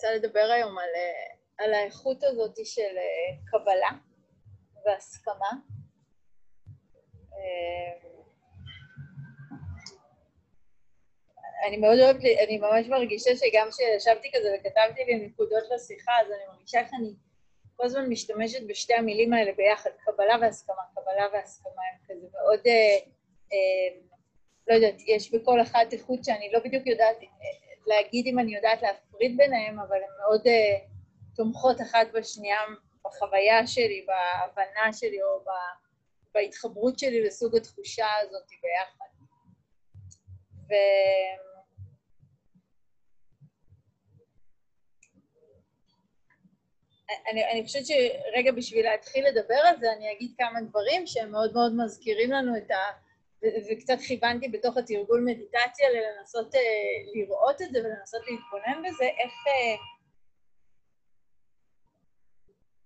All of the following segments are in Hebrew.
רוצה לדבר היום על, אה, על האיכות הזאת של אה, קבלה והסכמה. אה, אני מאוד אוהבת, אני ממש מרגישה שגם כשישבתי כזה וכתבתי לי נקודות לשיחה, אז אני מרגישה איך אני כל הזמן משתמשת בשתי המילים האלה ביחד, קבלה והסכמה. קבלה והסכמה הם כזה מאוד, אה, אה, לא יודעת, יש בכל אחת איכות שאני לא בדיוק יודעת להגיד אם אני יודעת להפריד ביניהם, אבל הן מאוד אה, תומכות אחת בשנייה בחוויה שלי, בהבנה שלי או בהתחברות שלי לסוג התחושה הזאת ביחד. ו... אני, אני חושבת שרגע בשביל להתחיל לדבר על זה, אני אגיד כמה דברים שהם מאוד מאוד מזכירים לנו את ה... וקצת כיוונתי בתוך התרגול מדיטציה לנסות uh, לראות את זה ולנסות להתבונן בזה, איך uh,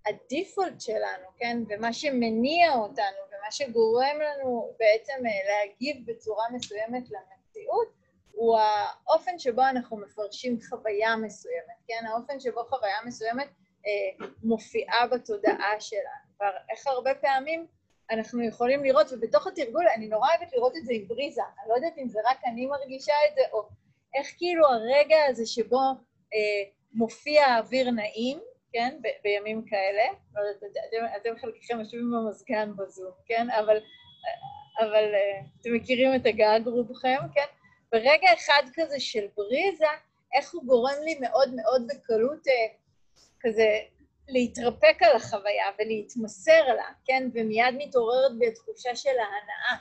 הדיפולט שלנו, כן, ומה שמניע אותנו ומה שגורם לנו בעצם uh, להגיב בצורה מסוימת למציאות, הוא האופן שבו אנחנו מפרשים חוויה מסוימת, כן, האופן שבו חוויה מסוימת uh, מופיעה בתודעה שלנו. ואיך הרבה פעמים אנחנו יכולים לראות, ובתוך התרגול אני נורא אוהבת לראות את זה עם בריזה. אני לא יודעת אם זה רק אני מרגישה את זה, או איך כאילו הרגע הזה שבו אה, מופיע אוויר נעים, כן, ב- בימים כאלה, לא יודעת, אתם, אתם חלקכם יושבים במזגן בזום, כן, אבל, אבל אה, אתם מכירים את הגג רובכם, כן? ברגע אחד כזה של בריזה, איך הוא גורם לי מאוד מאוד בקלות אה, כזה להתרפק על החוויה ולהתמסר לה, כן? ומיד מתעוררת בי התחושה של ההנאה.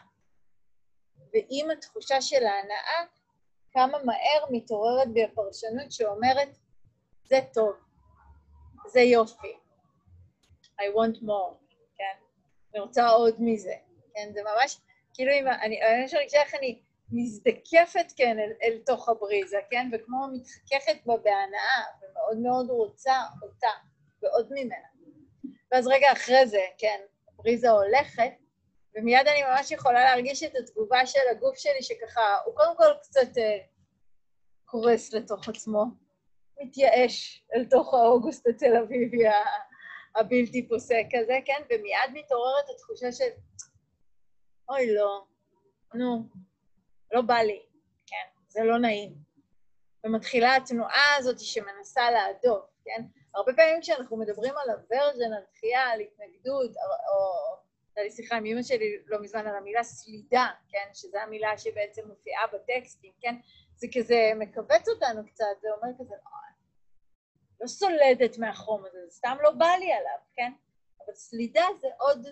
ועם התחושה של ההנאה, כמה מהר מתעוררת בי הפרשנות שאומרת, זה טוב, זה יופי, I want more, כן? אני רוצה עוד מזה, כן? זה ממש, כאילו, אם, אני ממש מרגישה איך אני מזדקפת, כן, אל, אל תוך הבריזה, כן? וכמו מתחככת בה בהנאה, ומאוד מאוד רוצה אותה. ועוד ממנה. ואז רגע אחרי זה, כן, בריזה הולכת, ומיד אני ממש יכולה להרגיש את התגובה של הגוף שלי, שככה, הוא קודם כל קצת אה, קורס לתוך עצמו, מתייאש אל תוך האוגוסט התל אביבי הבלתי פוסק הזה, כן? ומיד מתעוררת התחושה של, אוי, לא, נו, לא בא לי, כן? זה לא נעים. ומתחילה התנועה הזאת שמנסה להדוף, כן? הרבה פעמים כשאנחנו מדברים על אברג'ן, על דחייה, על התנגדות, או... הייתה לי שיחה עם אמא שלי לא מזמן על המילה סלידה, כן? שזו המילה שבעצם מופיעה בטקסטים, כן? זה כזה מכווץ אותנו קצת, זה אומר כזה, לא סולדת מהחום הזה, זה סתם לא בא לי עליו, כן? אבל סלידה זה עוד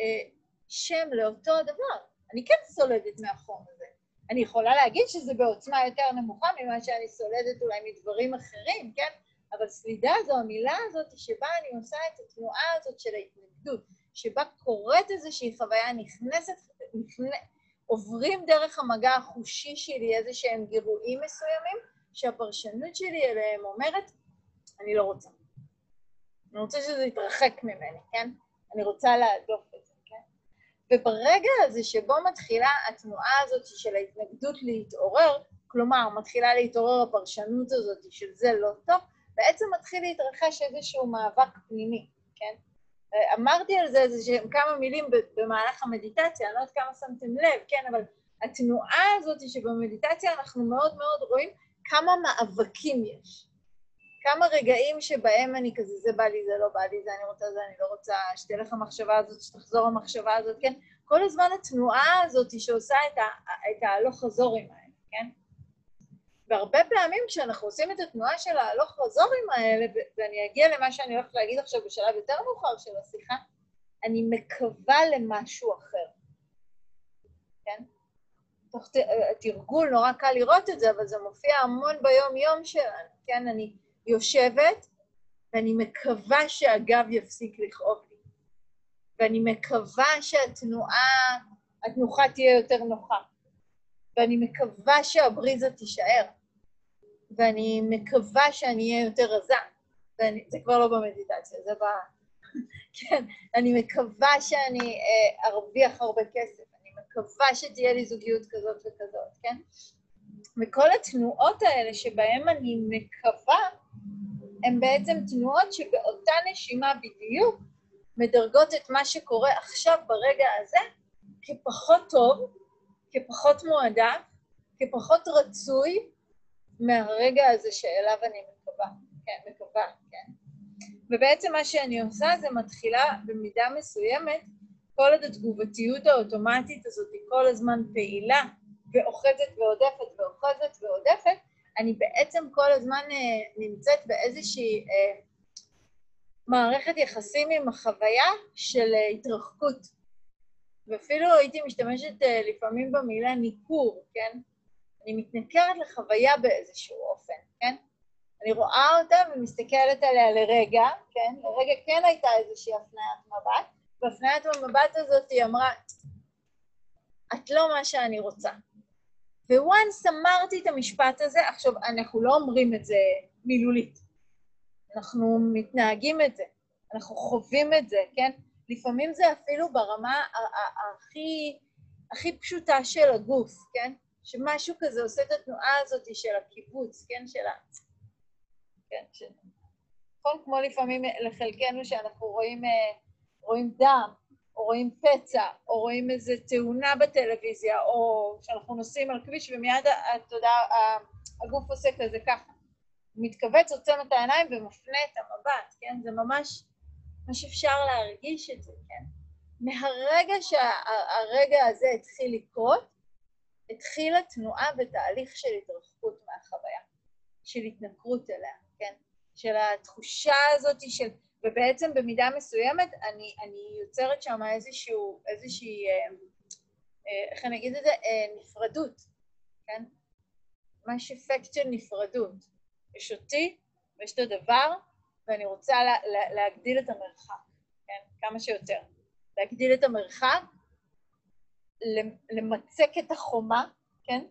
אה, שם לאותו דבר. אני כן סולדת מהחום הזה. אני יכולה להגיד שזה בעוצמה יותר נמוכה ממה שאני סולדת אולי מדברים אחרים, כן? אבל סלידה זו המילה הזאת שבה אני עושה את התנועה הזאת של ההתנגדות, שבה קורית איזושהי חוויה, נכנסת, נכנ... עוברים דרך המגע החושי שלי איזה שהם גירויים מסוימים, שהפרשנות שלי אליהם אומרת, אני לא רוצה. אני רוצה שזה יתרחק ממני, כן? אני רוצה להדוף את זה, כן? וברגע הזה שבו מתחילה התנועה הזאת של ההתנגדות להתעורר, כלומר, מתחילה להתעורר הפרשנות הזאת של זה לא טוב, בעצם מתחיל להתרחש איזשהו מאבק פנימי, כן? אמרתי על זה איזה כמה מילים במהלך המדיטציה, אני לא יודעת כמה שמתם לב, כן, אבל התנועה הזאת שבמדיטציה אנחנו מאוד מאוד רואים כמה מאבקים יש. כמה רגעים שבהם אני כזה, זה בא לי, זה לא בא לי, זה אני רוצה, זה אני לא רוצה, שתלך המחשבה הזאת, שתחזור המחשבה הזאת, כן? כל הזמן התנועה הזאת שעושה את ההלוך חזורים האלה, כן? והרבה פעמים כשאנחנו עושים את התנועה של ההלוך חזורים האלה, ואני אגיע למה שאני הולכת להגיד עכשיו בשלב יותר מאוחר של השיחה, אני מקווה למשהו אחר, כן? תוך תרגול נורא קל לראות את זה, אבל זה מופיע המון ביום-יום שלנו, כן? אני יושבת ואני מקווה שהגב יפסיק לכאוב לי, ואני מקווה שהתנועה, התנוחה תהיה יותר נוחה, ואני מקווה שהבריזה תישאר. ואני מקווה שאני אהיה יותר רזה. ואני, זה כבר לא במדיטציה, זה ב... כן, אני מקווה שאני אה, ארוויח הרבה כסף, אני מקווה שתהיה לי זוגיות כזאת וכזאת, כן? וכל התנועות האלה שבהן אני מקווה, הן בעצם תנועות שבאותה נשימה בדיוק מדרגות את מה שקורה עכשיו ברגע הזה כפחות טוב, כפחות מועדף, כפחות רצוי מהרגע הזה שאליו אני מקווה, כן, מקווה, כן. ובעצם מה שאני עושה זה מתחילה במידה מסוימת, כל עוד התגובתיות האוטומטית הזאת היא כל הזמן פעילה ואוחזת ועודפת ואוחזת ועודפת, אני בעצם כל הזמן אה, נמצאת באיזושהי אה, מערכת יחסים עם החוויה של אה, התרחקות. ואפילו הייתי משתמשת אה, לפעמים במילה ניכור, כן? אני מתנכרת לחוויה באיזשהו אופן, כן? אני רואה אותה ומסתכלת עליה לרגע, כן? לרגע כן הייתה איזושהי הפניית מבט, והפניית המבט הזאת היא אמרה, את לא מה שאני רוצה. וואנס אמרתי את המשפט הזה, עכשיו, אנחנו לא אומרים את זה מילולית, אנחנו מתנהגים את זה, אנחנו חווים את זה, כן? לפעמים זה אפילו ברמה הכי, הכי פשוטה של הגוף, כן? שמשהו כזה עושה את התנועה הזאת של הקיבוץ, כן? של ה... כן, ש... נכון? כמו לפעמים לחלקנו שאנחנו רואים, אה, רואים דם, או רואים פצע, או רואים איזו תאונה בטלוויזיה, או שאנחנו נוסעים על כביש ומיד, אתה יודע, הגוף עושה כזה ככה. הוא מתכווץ, עוצם את העיניים ומפנה את המבט, כן? זה ממש, ממש אפשר להרגיש את זה, כן? מהרגע שהרגע הזה התחיל לקרות, התחילה תנועה ותהליך של התרחקות מהחוויה, של התנכרות אליה, כן? של התחושה הזאת של... ובעצם במידה מסוימת אני, אני יוצרת שם איזשהו, איזושהי, אה, אה, איך אני אגיד את זה? אה, נפרדות, כן? ממש אפקט של נפרדות. יש אותי ויש את הדבר, ואני רוצה לה, לה, להגדיל את המרחק, כן? כמה שיותר. להגדיל את המרחק, למצק את החומה, כן?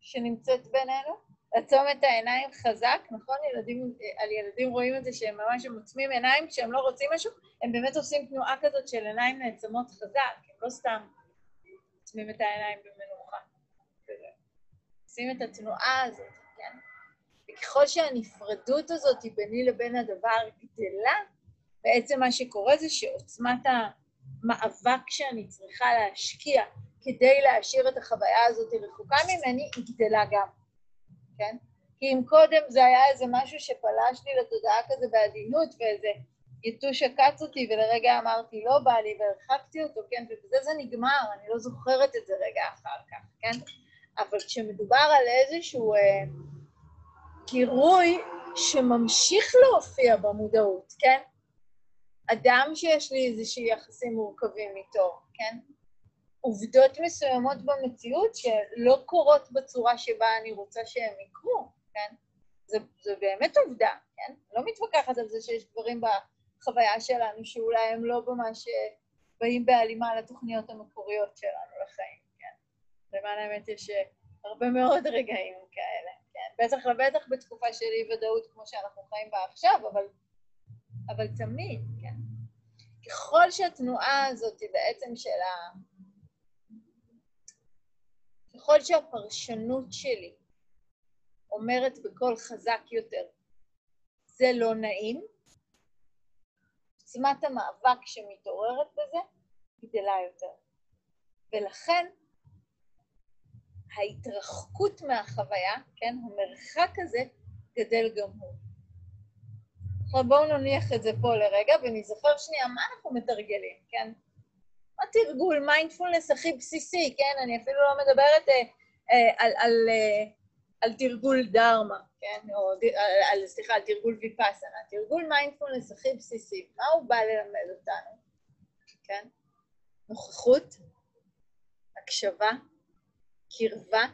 שנמצאת בינינו, לעצום את העיניים חזק, נכון? ילדים, על ילדים רואים את זה שהם ממש עוצמים עיניים כשהם לא רוצים משהו, הם באמת עושים תנועה כזאת של עיניים נעצמות חזק, הם לא סתם עוצמים את העיניים במנוחה. עושים את התנועה הזאת, כן? וככל שהנפרדות הזאת ביני לבין הדבר גדלה, בעצם מה שקורה זה שעוצמת המאבק שאני צריכה להשקיע כדי להשאיר את החוויה הזאת רחוקה ממני, היא גדלה גם. כן? כי אם קודם זה היה איזה משהו שפלש לי לתודעה כזה בעדינות ואיזה יתוש עקץ אותי ולרגע אמרתי לא בא לי והרחקתי אותו, כן? ובזה זה נגמר, אני לא זוכרת את זה רגע אחר כך, כן? אבל כשמדובר על איזשהו אה, גירוי שממשיך להופיע במודעות, כן? אדם שיש לי איזשהם יחסים מורכבים איתו, כן? עובדות מסוימות במציאות שלא קורות בצורה שבה אני רוצה שהן יקרו, כן? זה, זה באמת עובדה, כן? לא מתווכחת על זה שיש דברים בחוויה שלנו שאולי הם לא ממש באים בהלימה לתוכניות המקוריות שלנו לחיים, כן? למען האמת יש הרבה מאוד רגעים כאלה, כן? בטח לבטח בתקופה של אי-ודאות כמו שאנחנו חיים בה עכשיו, אבל, אבל תמיד, כן? ככל שהתנועה הזאת היא בעצם של ה... ככל שהפרשנות שלי אומרת בקול חזק יותר, זה לא נעים, עוצמת המאבק שמתעוררת בזה גדלה יותר. ולכן ההתרחקות מהחוויה, כן, המרחק הזה, גדל גם הוא. עכשיו בואו נניח את זה פה לרגע ונזכר שנייה מה אנחנו מתרגלים, כן? התרגול, מיינדפולנס הכי בסיסי, כן? אני אפילו לא מדברת אה, אה, על, על, אה, על תרגול דהרמה, כן? או על, על, סליחה, על תרגול ויפאסנה. תרגול מיינדפולנס הכי בסיסי, מה הוא בא ללמד אותנו, כן? נוכחות, הקשבה, קרבה,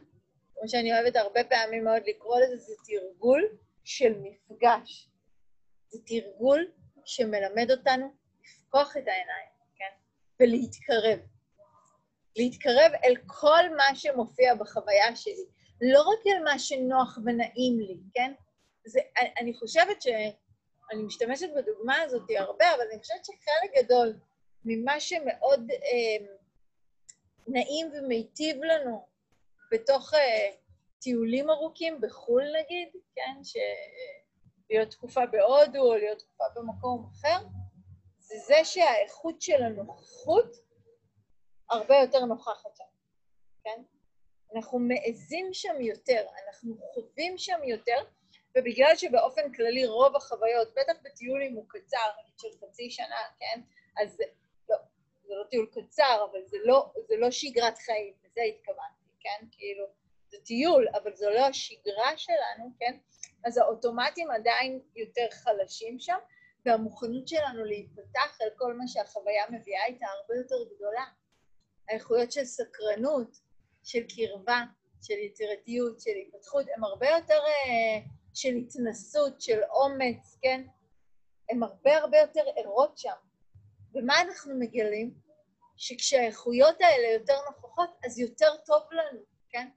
כמו שאני אוהבת הרבה פעמים מאוד לקרוא לזה, זה תרגול של מפגש. זה תרגול שמלמד אותנו לפקוח את העיניים. ולהתקרב. להתקרב אל כל מה שמופיע בחוויה שלי, לא רק אל מה שנוח ונעים לי, כן? זה, אני חושבת ש... אני משתמשת בדוגמה הזאת הרבה, אבל אני חושבת שחלק גדול ממה שמאוד אה, נעים ומיטיב לנו בתוך אה, טיולים ארוכים בחו"ל נגיד, כן? ש... להיות תקופה בהודו או להיות תקופה במקום אחר, זה זה שהאיכות של הנוכחות הרבה יותר נוכחת שם, כן? אנחנו מעזים שם יותר, אנחנו חווים שם יותר, ובגלל שבאופן כללי רוב החוויות, בטח בטיול אם הוא קצר, נגיד של חצי שנה, כן? אז לא, זה לא טיול קצר, אבל זה לא, זה לא שגרת חיים, לזה התכוונתי, כן? כאילו, זה טיול, אבל זו לא השגרה שלנו, כן? אז האוטומטים עדיין יותר חלשים שם, והמוכנות שלנו להיפתח על כל מה שהחוויה מביאה איתה הרבה יותר גדולה. האיכויות של סקרנות, של קרבה, של יצירתיות, של התפתחות, הן הרבה יותר uh, של התנסות, של אומץ, כן? הן הרבה הרבה יותר ערות שם. ומה אנחנו מגלים? שכשהאיכויות האלה יותר נוכחות, אז יותר טוב לנו, כן?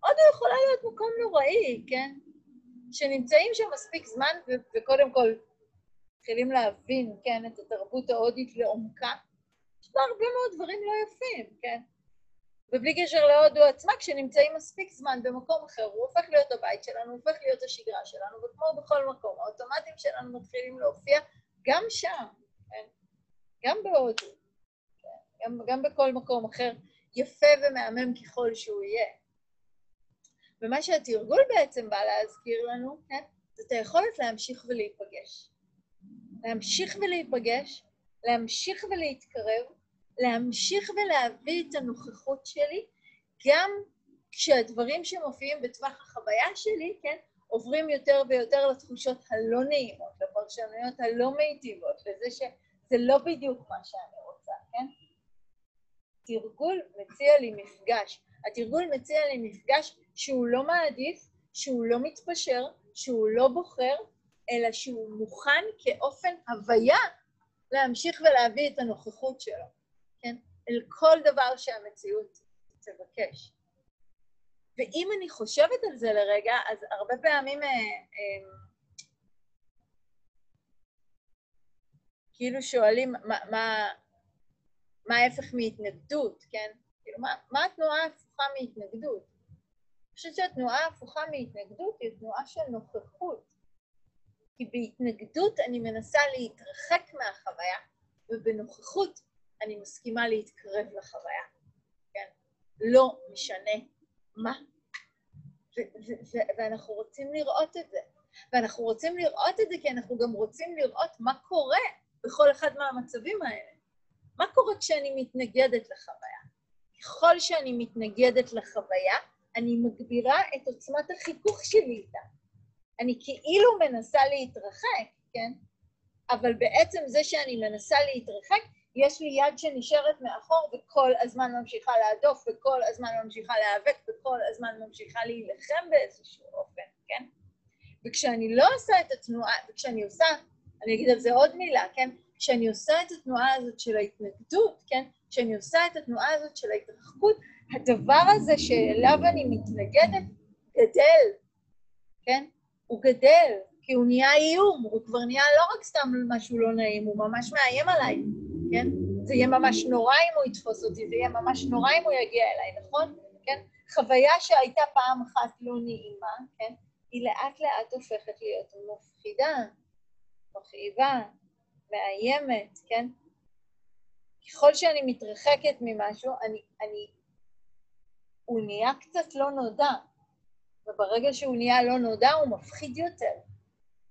עוד יכולה להיות מקום נוראי, כן? שנמצאים שם מספיק זמן, ו- וקודם כל מתחילים להבין, כן, את התרבות ההודית לעומקה, יש בה הרבה מאוד דברים לא יפים, כן? ובלי קשר להודו עצמה, כשנמצאים מספיק זמן במקום אחר, הוא הופך להיות הבית שלנו, הוא הופך להיות השגרה שלנו, וכמו בכל מקום, האוטומטים שלנו מתחילים להופיע גם שם, כן? גם בהודו, כן? גם, גם בכל מקום אחר, יפה ומהמם ככל שהוא יהיה. ומה שהתרגול בעצם בא להזכיר לנו, כן? זאת היכולת להמשיך ולהיפגש. להמשיך ולהיפגש, להמשיך ולהתקרב, להמשיך ולהביא את הנוכחות שלי, גם כשהדברים שמופיעים בטווח החוויה שלי, כן, עוברים יותר ויותר לתחושות הלא נעימות, לפרשנויות הלא מיטיבות, לזה שזה לא בדיוק מה שאני רוצה, כן? תרגול מציע לי מפגש. התרגול מציע לי מפגש שהוא לא מעדיף, שהוא לא מתפשר, שהוא לא בוחר, אלא שהוא מוכן כאופן הוויה להמשיך ולהביא את הנוכחות שלו, כן? אל כל דבר שהמציאות תבקש. ואם אני חושבת על זה לרגע, אז הרבה פעמים אה, אה, כאילו שואלים מה, מה, מה ההפך מהתנגדות, כן? כאילו, מה, מה התנועה ההפוכה מהתנגדות? אני חושבת שהתנועה ההפוכה מהתנגדות היא תנועה של נוכחות. כי בהתנגדות אני מנסה להתרחק מהחוויה, ובנוכחות אני מסכימה להתקרב לחוויה, כן? לא משנה מה. ואנחנו רוצים לראות את זה. ואנחנו רוצים לראות את זה כי אנחנו גם רוצים לראות מה קורה בכל אחד מהמצבים האלה. מה קורה כשאני מתנגדת לחוויה? ככל שאני מתנגדת לחוויה, אני מגבירה את עוצמת החיכוך שלי איתה. אני כאילו מנסה להתרחק, כן? אבל בעצם זה שאני מנסה להתרחק, יש לי יד שנשארת מאחור וכל הזמן ממשיכה להדוף, וכל הזמן ממשיכה להיאבק, וכל הזמן ממשיכה להילחם באיזשהו אופן, כן? וכשאני לא עושה את התנועה, וכשאני עושה, אני אגיד על זה עוד מילה, כן? כשאני עושה את התנועה הזאת של ההתנגדות, כן? כשאני עושה את התנועה הזאת של ההתרחקות, הדבר הזה שאליו אני מתנגדת גדל, כן? הוא גדל, כי הוא נהיה איום, הוא כבר נהיה לא רק סתם משהו לא נעים, הוא ממש מאיים עליי, כן? זה יהיה ממש נורא אם הוא יתפוס אותי, זה יהיה ממש נורא אם הוא יגיע אליי, נכון? כן? חוויה שהייתה פעם אחת לא נעימה, כן? היא לאט לאט הופכת להיות מפחידה, מכאיבה, מאיימת, כן? ככל שאני מתרחקת ממשהו, אני, אני, הוא נהיה קצת לא נודע, וברגע שהוא נהיה לא נודע הוא מפחיד יותר,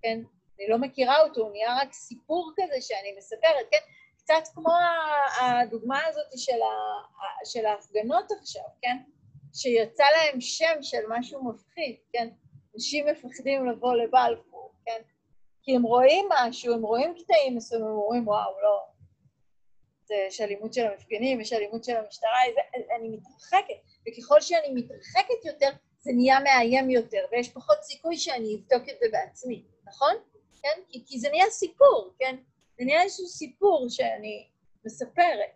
כן? אני לא מכירה אותו, הוא נהיה רק סיפור כזה שאני מספרת, כן? קצת כמו הדוגמה הזאת של, ה, של ההפגנות עכשיו, כן? שיצא להם שם של משהו מפחיד, כן? אנשים מפחדים לבוא לבלפור, כן? כי הם רואים משהו, הם רואים קטעים מסוימים, הם אומרים, וואו, לא, יש אלימות של המפגנים, יש אלימות של המשטרה, זה, אני מתרחקת, וככל שאני מתרחקת יותר, זה נהיה מאיים יותר, ויש פחות סיכוי שאני אבדוק את זה בעצמי, נכון? כן? כי, כי זה נהיה סיפור, כן? זה נהיה איזשהו סיפור שאני מספרת.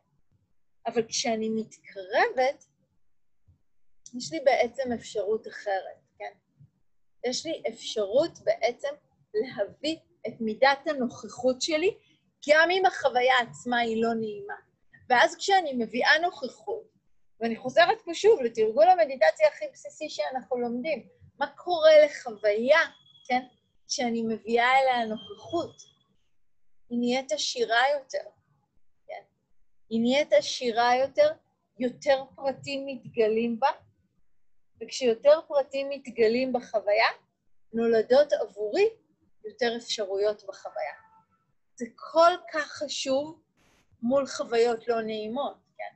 אבל כשאני מתקרבת, יש לי בעצם אפשרות אחרת, כן? יש לי אפשרות בעצם להביא את מידת הנוכחות שלי, גם אם החוויה עצמה היא לא נעימה. ואז כשאני מביאה נוכחות, ואני חוזרת פה שוב לתרגול המדיטציה הכי בסיסי שאנחנו לומדים, מה קורה לחוויה, כן, כשאני מביאה אליה נוכחות, היא נהיית עשירה יותר. כן? היא נהיית עשירה יותר, יותר פרטים מתגלים בה, וכשיותר פרטים מתגלים בחוויה, נולדות עבורי יותר אפשרויות בחוויה. זה כל כך חשוב מול חוויות לא נעימות, כן?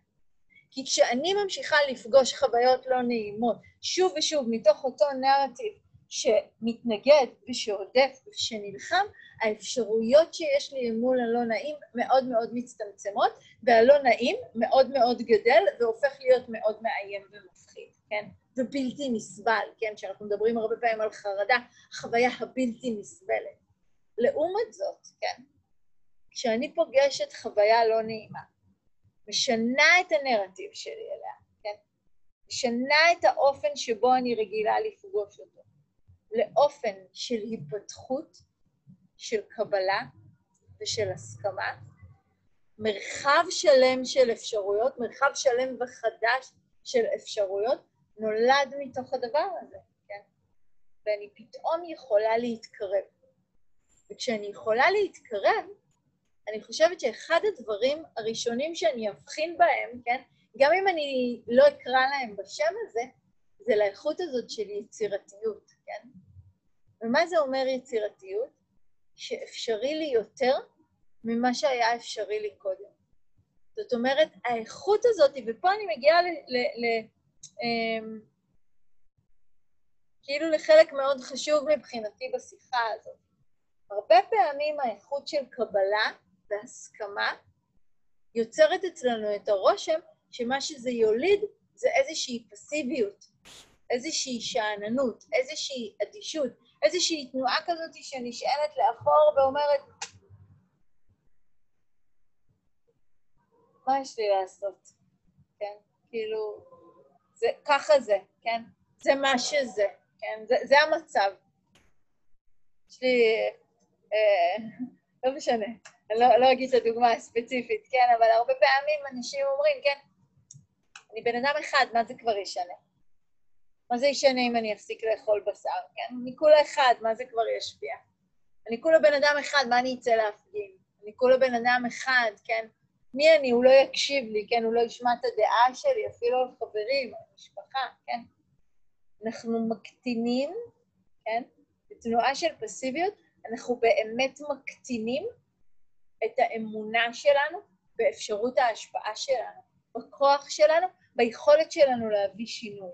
כי כשאני ממשיכה לפגוש חוויות לא נעימות שוב ושוב מתוך אותו נרטיב שמתנגד ושהודף ושנלחם, האפשרויות שיש לי מול הלא נעים מאוד מאוד מצטמצמות, והלא נעים מאוד מאוד גדל והופך להיות מאוד מאיים ומפחיד, כן? ובלתי נסבל, כן? כשאנחנו מדברים הרבה פעמים על חרדה, החוויה הבלתי נסבלת. לעומת זאת, כן? כשאני פוגשת חוויה לא נעימה, משנה את הנרטיב שלי אליה, כן? משנה את האופן שבו אני רגילה לפגוש אותו, לאופן של היפתחות, של קבלה ושל הסכמה, מרחב שלם של אפשרויות, מרחב שלם וחדש של אפשרויות, נולד מתוך הדבר הזה, כן? ואני פתאום יכולה להתקרב. וכשאני יכולה להתקרב, אני חושבת שאחד הדברים הראשונים שאני אבחין בהם, כן, גם אם אני לא אקרא להם בשם הזה, זה לאיכות הזאת של יצירתיות, כן? ומה זה אומר יצירתיות? שאפשרי לי יותר ממה שהיה אפשרי לי קודם. זאת אומרת, האיכות הזאת, ופה אני מגיעה ל... ל, ל כאילו לחלק מאוד חשוב מבחינתי בשיחה הזאת. הרבה פעמים האיכות של קבלה והסכמה יוצרת אצלנו את הרושם שמה שזה יוליד זה איזושהי פסיביות, איזושהי שאננות, איזושהי אדישות, איזושהי תנועה כזאת שנשענת לאחור ואומרת, מה יש לי לעשות? כן? כאילו, זה, ככה זה, כן? זה מה שזה, כן? זה, זה המצב. יש לי... אה, לא משנה, אני לא, לא אגיד את הדוגמה הספציפית, כן? אבל הרבה פעמים אנשים אומרים, כן, אני בן אדם אחד, מה זה כבר ישנה? מה זה ישנה אם אני אפסיק לאכול בשר, כן? אני כולה אחד, מה זה כבר ישפיע? אני כולה בן אדם אחד, מה אני אצא להפגין? אני כולה בן אדם אחד, כן? מי אני? הוא לא יקשיב לי, כן? הוא לא ישמע את הדעה שלי, אפילו על חברים, על משפחה, כן? אנחנו מקטינים, כן? בתנועה של פסיביות, אנחנו באמת מקטינים את האמונה שלנו באפשרות ההשפעה שלנו, בכוח שלנו, ביכולת שלנו להביא שינוי.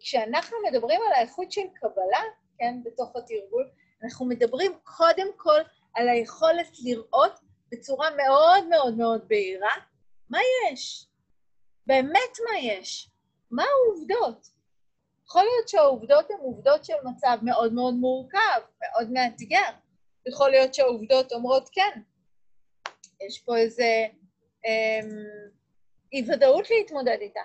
כשאנחנו מדברים על האיכות של קבלה, כן, בתוך התרגול, אנחנו מדברים קודם כל על היכולת לראות בצורה מאוד מאוד מאוד בהירה מה יש. באמת מה יש. מה העובדות? יכול להיות שהעובדות הן עובדות של מצב מאוד מאוד מורכב, מאוד מאתגר. יכול להיות שהעובדות אומרות כן. יש פה איזה אמ, אי-ודאות להתמודד איתה.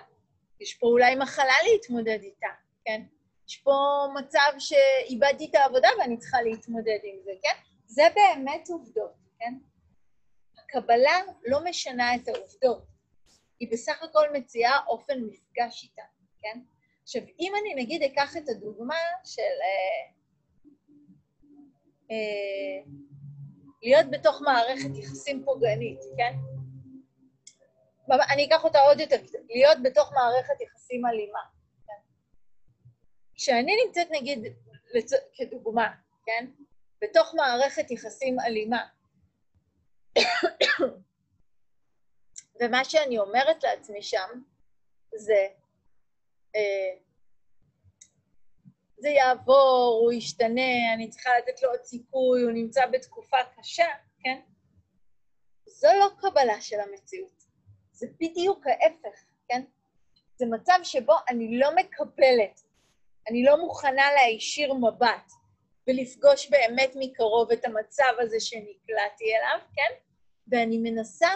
יש פה אולי מחלה להתמודד איתה, כן? יש פה מצב שאיבדתי את העבודה ואני צריכה להתמודד עם זה, כן? זה באמת עובדות, כן? הקבלה לא משנה את העובדות, היא בסך הכל מציעה אופן מפגש איתה, כן? עכשיו, אם אני נגיד אקח את הדוגמה של אה, אה, להיות בתוך מערכת יחסים פוגענית, כן? אני אקח אותה עוד יותר, להיות בתוך מערכת יחסים אלימה. כן? כשאני נמצאת נגיד, לצ... כדוגמה, כן? בתוך מערכת יחסים אלימה, ומה שאני אומרת לעצמי שם זה, אה, זה יעבור, הוא ישתנה, אני צריכה לתת לו עוד סיכוי, הוא נמצא בתקופה קשה, כן? זו לא קבלה של המציאות, זה בדיוק ההפך, כן? זה מצב שבו אני לא מקבלת, אני לא מוכנה להישיר מבט ולפגוש באמת מקרוב את המצב הזה שנקלעתי אליו, כן? ואני מנסה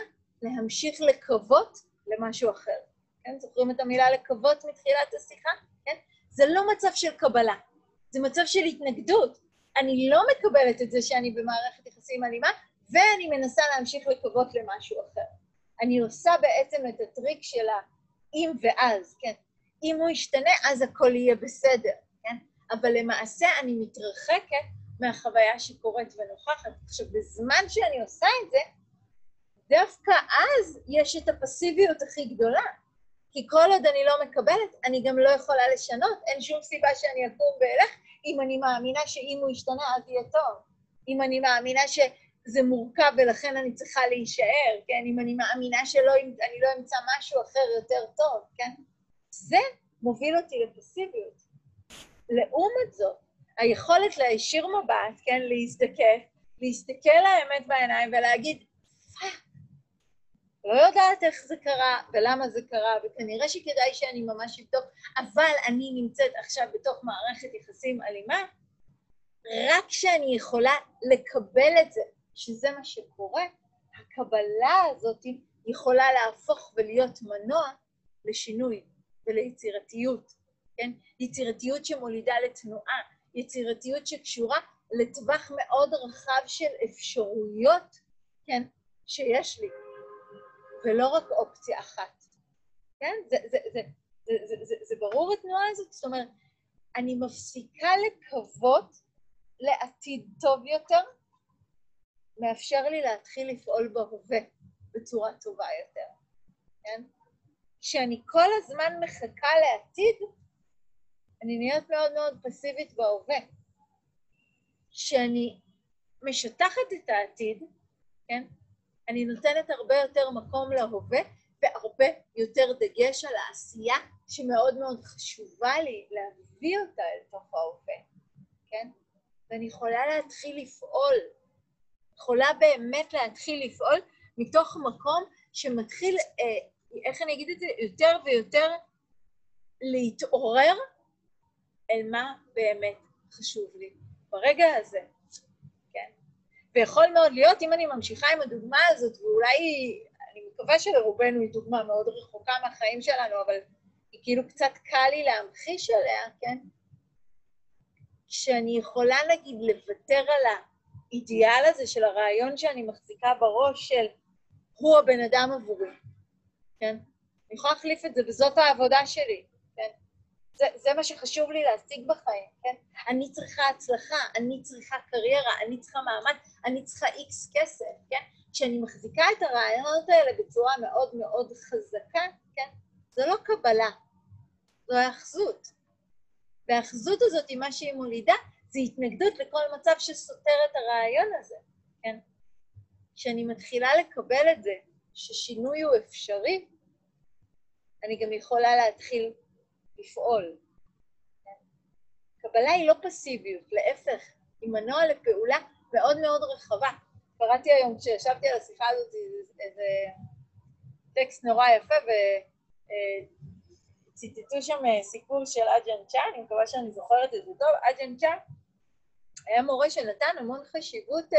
להמשיך לקוות למשהו אחר. כן? זוכרים את המילה לקוות מתחילת השיחה? כן? זה לא מצב של קבלה, זה מצב של התנגדות. אני לא מקבלת את זה שאני במערכת יחסים אלימה, ואני מנסה להמשיך לקוות למשהו אחר. אני עושה בעצם את הטריק של האם ואז, כן? אם הוא ישתנה, אז הכל יהיה בסדר? אבל למעשה אני מתרחקת מהחוויה שקורית ונוכחת. עכשיו, בזמן שאני עושה את זה, דווקא אז יש את הפסיביות הכי גדולה. כי כל עוד אני לא מקבלת, אני גם לא יכולה לשנות. אין שום סיבה שאני אקום ואלך אם אני מאמינה שאם הוא ישתנה אז יהיה טוב. אם אני מאמינה שזה מורכב ולכן אני צריכה להישאר, כן? אם אני מאמינה שאני לא אמצא משהו אחר יותר טוב, כן? זה מוביל אותי לפסיביות. לעומת זאת, היכולת להישיר מבט, כן, להזדקף, להסתכל לאמת בעיניים ולהגיד, לא יודעת איך זה קרה ולמה זה קרה, וכנראה שכדאי שאני ממש אבדוק, אבל אני נמצאת עכשיו בתוך מערכת יחסים אלימה, רק כשאני יכולה לקבל את זה, שזה מה שקורה, הקבלה הזאת יכולה להפוך ולהיות מנוע לשינוי וליצירתיות, כן? יצירתיות שמולידה לתנועה, יצירתיות שקשורה לטווח מאוד רחב של אפשרויות, כן, שיש לי, ולא רק אופציה אחת. כן? זה, זה, זה, זה, זה, זה, זה ברור התנועה הזאת? זאת אומרת, אני מפסיקה לקוות לעתיד טוב יותר, מאפשר לי להתחיל לפעול בהווה בצורה טובה יותר, כן? כשאני כל הזמן מחכה לעתיד, אני נהיית מאוד מאוד פסיבית בהווה. כשאני משטחת את העתיד, כן, אני נותנת הרבה יותר מקום להווה והרבה יותר דגש על העשייה שמאוד מאוד חשובה לי להביא אותה אל תוך ההווה, כן? ואני יכולה להתחיל לפעול, יכולה באמת להתחיל לפעול מתוך מקום שמתחיל, אה, איך אני אגיד את זה, יותר ויותר להתעורר אל מה באמת חשוב לי ברגע הזה, כן? ויכול מאוד להיות, אם אני ממשיכה עם הדוגמה הזאת, ואולי היא, אני מקווה שלרובנו היא דוגמה מאוד רחוקה מהחיים שלנו, אבל היא כאילו קצת קל לי להמחיש עליה, כן? שאני יכולה נגיד לוותר על האידיאל הזה של הרעיון שאני מחזיקה בראש של הוא הבן אדם עבורי, כן? אני יכולה להחליף את זה, וזאת העבודה שלי. זה, זה מה שחשוב לי להשיג בחיים, כן? אני צריכה הצלחה, אני צריכה קריירה, אני צריכה מעמד, אני צריכה איקס כסף, כן? כשאני מחזיקה את הרעיונות האלה בצורה מאוד מאוד חזקה, כן? זו לא קבלה, זו האחזות. והאחזות הזאת, מה שהיא מולידה, זה התנגדות לכל מצב שסותר את הרעיון הזה, כן? כשאני מתחילה לקבל את זה, ששינוי הוא אפשרי, אני גם יכולה להתחיל לפעול. קבלה היא לא פסיביות, להפך, היא מנוע לפעולה מאוד מאוד רחבה. קראתי היום, כשישבתי על השיחה הזאת, איזה טקסט נורא יפה, וציטטו שם סיפור של אג'ן צ'ה, אני מקווה שאני זוכרת את זה טוב. אג'ן צ'ה היה מורה שנתן המון חשיבות אה,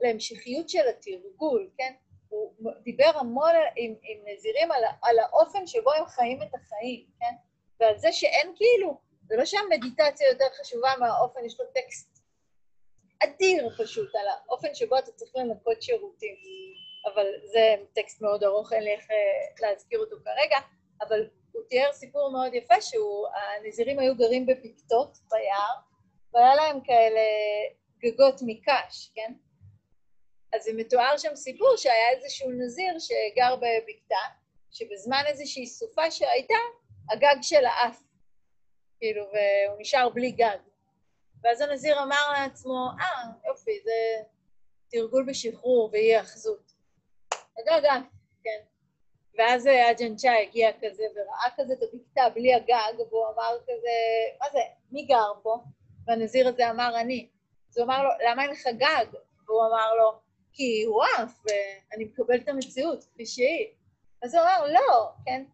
להמשכיות של התרגול, כן? הוא דיבר המון עם, עם נזירים על, על האופן שבו הם חיים את החיים, כן? ועל זה שאין כאילו, זה לא שהמדיטציה יותר חשובה מהאופן, יש לו טקסט אדיר פשוט על האופן שבו אתה צריך לנקות שירותים. אבל זה טקסט מאוד ארוך, אין לי איך אה, להזכיר אותו כרגע, אבל הוא תיאר סיפור מאוד יפה שהנזירים היו גרים בבקתות ביער, והיה להם כאלה גגות מקש, כן? אז זה מתואר שם סיפור שהיה איזשהו נזיר שגר בבקתה, שבזמן איזושהי סופה שהייתה, הגג של האף, כאילו, והוא נשאר בלי גג. ואז הנזיר אמר לעצמו, אה, יופי, זה תרגול בשחרור ואי אחזות. הגג אף, כן. ואז אג'נצ'ה הגיע כזה וראה כזה את הבקתה בלי הגג, והוא אמר כזה, מה זה, מי גר פה? והנזיר הזה אמר, אני. אז הוא אמר לו, למה אין לך גג? והוא אמר לו, כי הוא עף, ואני מקבל את המציאות כפי שהיא. אז הוא אמר, לא, כן,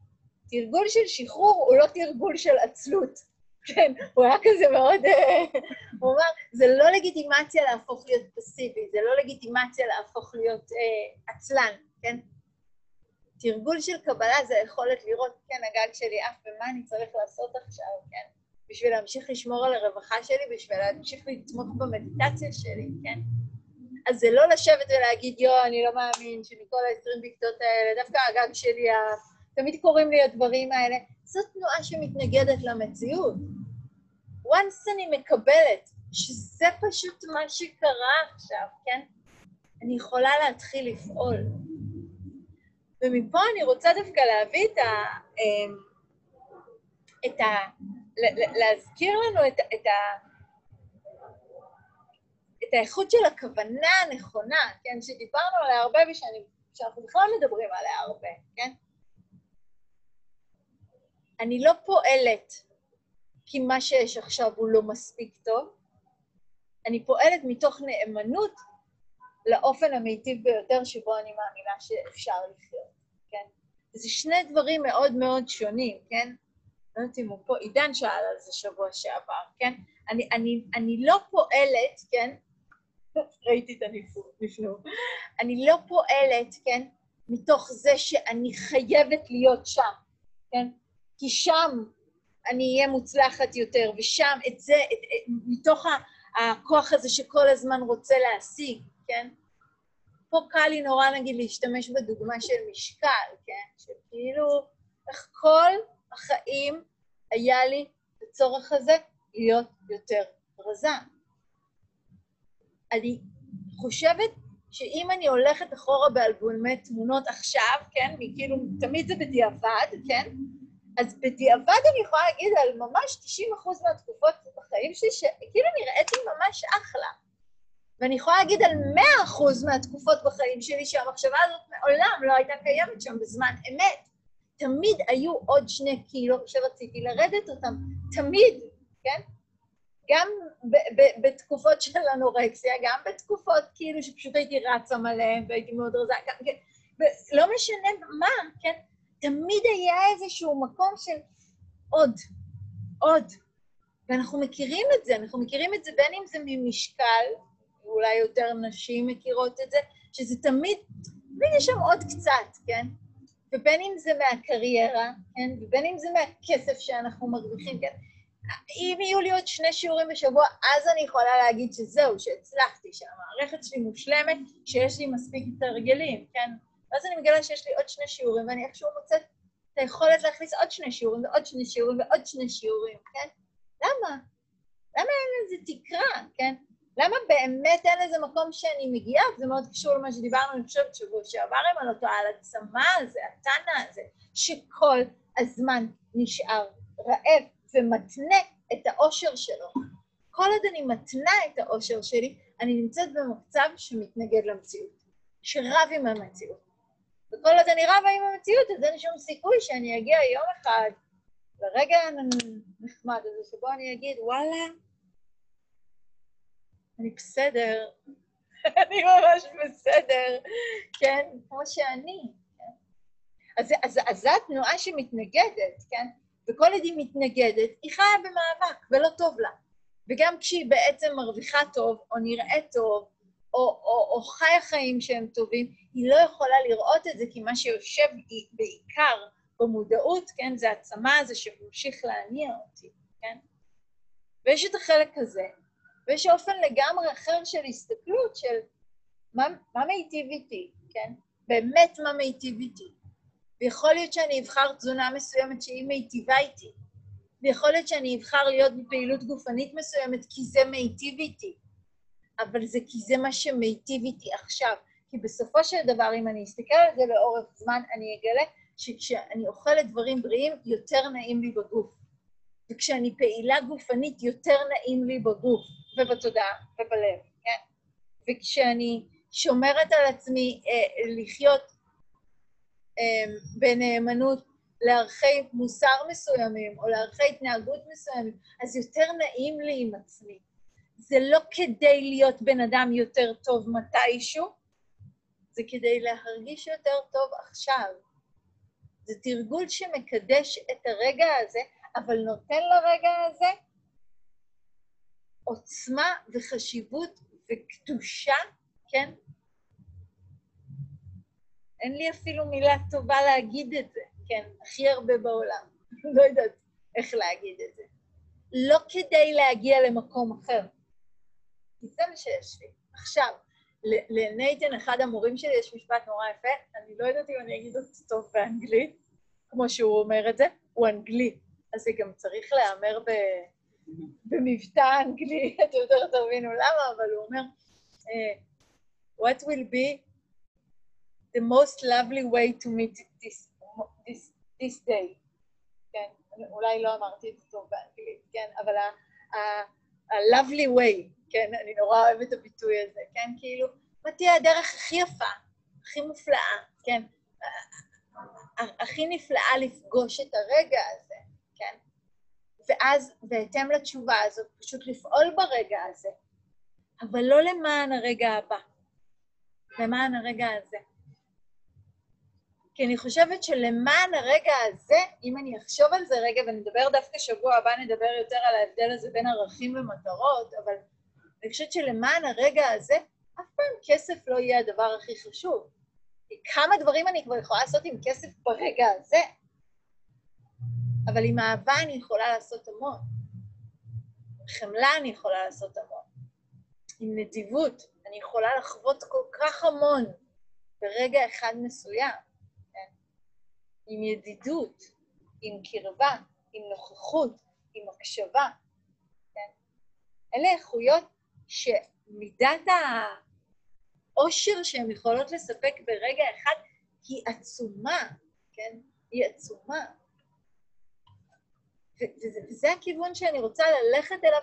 תרגול של שחרור הוא לא תרגול של עצלות. כן, הוא היה כזה מאוד... אה, הוא אמר, זה לא לגיטימציה להפוך להיות פסיבי, זה לא לגיטימציה להפוך להיות אה, עצלן, כן? תרגול של קבלה זה היכולת לראות, כן, הגג שלי עף, ומה אני צריך לעשות עכשיו, כן? בשביל להמשיך לשמור על הרווחה שלי, בשביל להמשיך לתמוך במדיטציה שלי, כן? אז זה לא לשבת ולהגיד, יואו, אני לא מאמין שמכל ה-20 בקתות האלה, דווקא הגג שלי עף. תמיד קורים לי הדברים האלה. זו תנועה שמתנגדת למציאות. once אני מקבלת שזה פשוט מה שקרה עכשיו, כן? אני יכולה להתחיל לפעול. ומפה אני רוצה דווקא להביא את ה... אמ, את ה... להזכיר לנו את, את, ה, את האיכות של הכוונה הנכונה, כן? שדיברנו עליה הרבה ושאני, שאנחנו בכלל מדברים עליה הרבה, כן? אני לא פועלת כי מה שיש עכשיו הוא לא מספיק טוב, אני פועלת מתוך נאמנות לאופן המיטיב ביותר שבו אני מאמינה שאפשר לחיות, כן? זה שני דברים מאוד מאוד שונים, כן? לא יודעת אם הוא פה, עידן שאל על זה שבוע שעבר, כן? אני, אני, אני לא פועלת, כן? ראיתי את הנפנוף. אני לא פועלת, כן? מתוך זה שאני חייבת להיות שם, כן? כי שם אני אהיה מוצלחת יותר, ושם את זה, את, את, מתוך הכוח הזה שכל הזמן רוצה להשיג, כן? פה קל לי נורא, נגיד, להשתמש בדוגמה של משקל, כן? שכאילו, איך כל החיים היה לי הצורך הזה להיות יותר רזה. אני חושבת שאם אני הולכת אחורה באלבומי תמונות עכשיו, כן, כאילו, תמיד זה בדיעבד, כן? אז בדיעבד אני יכולה להגיד על ממש 90% מהתקופות בחיים שלי, שכאילו נראיתי ממש אחלה. ואני יכולה להגיד על 100% מהתקופות בחיים שלי שהמחשבה הזאת מעולם לא הייתה קיימת שם בזמן אמת. תמיד היו עוד שני קילו שרציתי לרדת אותם, תמיד, כן? גם בתקופות של אנורקסיה, גם בתקופות כאילו שפשוט הייתי רצה מלא והייתי מאוד רזה, גם, כן? לא משנה מה, כן? תמיד היה איזשהו מקום של עוד, עוד. ואנחנו מכירים את זה, אנחנו מכירים את זה בין אם זה ממשקל, אולי יותר נשים מכירות את זה, שזה תמיד, תמיד יש שם עוד קצת, כן? ובין אם זה מהקריירה, כן? ובין אם זה מהכסף שאנחנו מרוויחים, כן? אם יהיו לי עוד שני שיעורים בשבוע, אז אני יכולה להגיד שזהו, שהצלחתי, שהמערכת שלי מושלמת, שיש לי מספיק תרגלים, כן? ואז אני מגלה שיש לי עוד שני שיעורים, ואני איכשהו מוצאת את היכולת להכניס עוד שני שיעורים ועוד שני שיעורים ועוד שני שיעורים, כן? למה? למה אין לזה תקרה, כן? למה באמת אין לזה מקום שאני מגיעה? זה מאוד קשור למה שדיברנו, אני חושבת, שבוע שעבר עם על אותו, על הצמא הזה, התנא הזה, שכל הזמן נשאר רעב ומתנה את האושר שלו. כל עוד אני מתנה את האושר שלי, אני נמצאת במצב שמתנגד למציאות, שרב עם המציאות. וכל עוד אני רבה עם המציאות, אז אין שום סיכוי שאני אגיע יום אחד לרגע הנחמד הזה, שבו אני אגיד, וואלה, אני בסדר, אני ממש בסדר, כן? כמו שאני. כן? אז, אז, אז זו התנועה שמתנגדת, כן? וכל עוד היא מתנגדת, היא חיה במאבק, ולא טוב לה. וגם כשהיא בעצם מרוויחה טוב, או נראית טוב, או, או, או חיה חיים שהם טובים, היא לא יכולה לראות את זה, כי מה שיושב בעיקר במודעות, כן, זה הצמא הזה שממשיך להניע אותי, כן? ויש את החלק הזה, ויש אופן לגמרי אחר של הסתכלות של מה, מה מיטיב איתי, כן? באמת מה מיטיב איתי. ויכול להיות שאני אבחר תזונה מסוימת שהיא מיטיבה איתי, ויכול להיות שאני אבחר להיות בפעילות גופנית מסוימת כי זה מיטיב איתי, אבל זה כי זה מה שמיטיב איתי עכשיו. כי בסופו של דבר, אם אני אסתכל על זה לאורך זמן, אני אגלה שכשאני אוכלת דברים בריאים, יותר נעים לי בגוף. וכשאני פעילה גופנית, יותר נעים לי בגוף. ובתודעה ובלב, כן? וכשאני שומרת על עצמי אה, לחיות אה, בנאמנות לערכי מוסר מסוימים או לערכי התנהגות מסוימים, אז יותר נעים לי עם עצמי. זה לא כדי להיות בן אדם יותר טוב מתישהו, זה כדי להרגיש יותר טוב עכשיו. זה תרגול שמקדש את הרגע הזה, אבל נותן לרגע הזה עוצמה וחשיבות וקדושה, כן? אין לי אפילו מילה טובה להגיד את זה, כן? הכי הרבה בעולם. לא יודעת איך להגיד את זה. לא כדי להגיע למקום אחר. זה מה שיש לי. עכשיו, לנייתן, אחד המורים שלי, יש משפט נורא יפה, אני לא יודעת אם אני אגיד אותו טוב באנגלית, כמו שהוא אומר את זה, הוא אנגלי, אז זה גם צריך להיאמר ב... במבטא אנגלי, אתם יותר תבינו למה, אבל הוא אומר, uh, What will be the most lovely way to meet this, this, this day? כן, אולי לא אמרתי את זה טוב באנגלית, כן, אבל ה-lovely way, כן, אני נורא אוהבת את הביטוי הזה, כן, כאילו, מה תהיה הדרך הכי יפה, הכי מופלאה, כן, הכי נפלאה לפגוש את הרגע הזה, כן? ואז, בהתאם לתשובה הזאת, פשוט לפעול ברגע הזה, אבל לא למען הרגע הבא, למען הרגע הזה. כי אני חושבת שלמען הרגע הזה, אם אני אחשוב על זה רגע, ונדבר דווקא שבוע הבא, נדבר יותר על ההבדל הזה בין ערכים ומטרות, אבל אני חושבת שלמען הרגע הזה, אף פעם כסף לא יהיה הדבר הכי חשוב. כי כמה דברים אני כבר יכולה לעשות עם כסף ברגע הזה, אבל עם אהבה אני יכולה לעשות המון. עם חמלה אני יכולה לעשות המון. עם נדיבות אני יכולה לחוות כל כך המון ברגע אחד מסוים. כן? עם ידידות, עם קרבה, עם נוכחות, עם הקשבה. כן? אלה איכויות שמידת העושר שהן יכולות לספק ברגע אחד היא עצומה, כן? היא עצומה. וזה, וזה הכיוון שאני רוצה ללכת אליו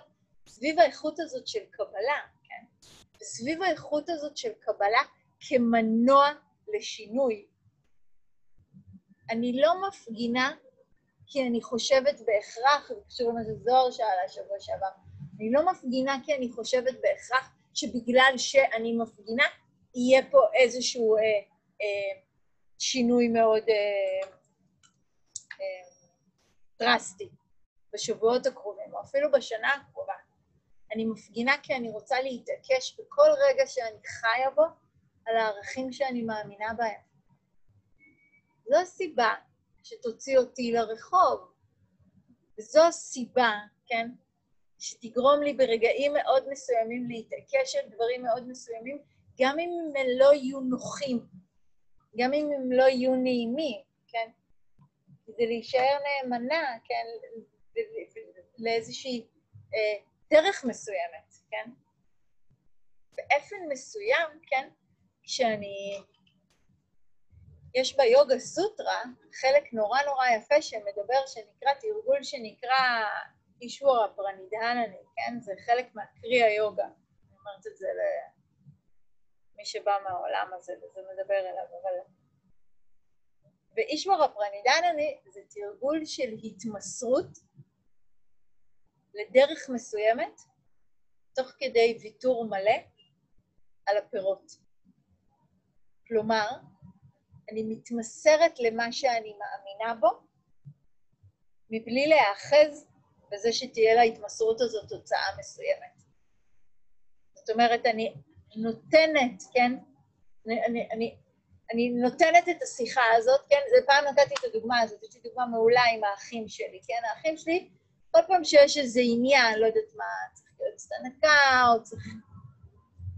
סביב האיכות הזאת של קבלה, כן? וסביב האיכות הזאת של קבלה כמנוע לשינוי. אני לא מפגינה כי אני חושבת בהכרח, זה קשור למה שזוהר שאלה שבוע שעבר, אני לא מפגינה כי אני חושבת בהכרח שבגלל שאני מפגינה, יהיה פה איזשהו אה, אה, שינוי מאוד אה, אה, דרסטי. בשבועות הקרובים, או אפילו בשנה הקרובה. אני מפגינה כי אני רוצה להתעקש בכל רגע שאני חיה בו על הערכים שאני מאמינה בהם. זו הסיבה שתוציא אותי לרחוב. וזו הסיבה, כן, שתגרום לי ברגעים מאוד מסוימים להתעקש על דברים מאוד מסוימים, גם אם הם לא יהיו נוחים, גם אם הם לא יהיו נעימים, כן? כדי להישאר נאמנה, כן, לאיזושהי אה, דרך מסוימת, כן? באופן מסוים, כן, כשאני... יש ביוגה סוטרה חלק נורא נורא יפה שמדבר, שנקרא תרגול שנקרא אישור הפרנידהנני, כן? זה חלק מהקרי היוגה. אני אומרת את זה למי שבא מהעולם הזה וזה מדבר אליו, אבל... ואישור הפרנידהנני זה תרגול של התמסרות לדרך מסוימת, תוך כדי ויתור מלא על הפירות. כלומר, אני מתמסרת למה שאני מאמינה בו, מבלי להיאחז בזה שתהיה להתמסרות הזאת תוצאה מסוימת. זאת אומרת, אני נותנת, כן? אני, אני, אני, אני נותנת את השיחה הזאת, כן? זה פעם נתתי את הדוגמה הזאת, יש לי דוגמה מעולה עם האחים שלי, כן? האחים שלי כל פעם שיש איזה עניין, לא יודעת מה, צריך להיות סטנקה, או צריך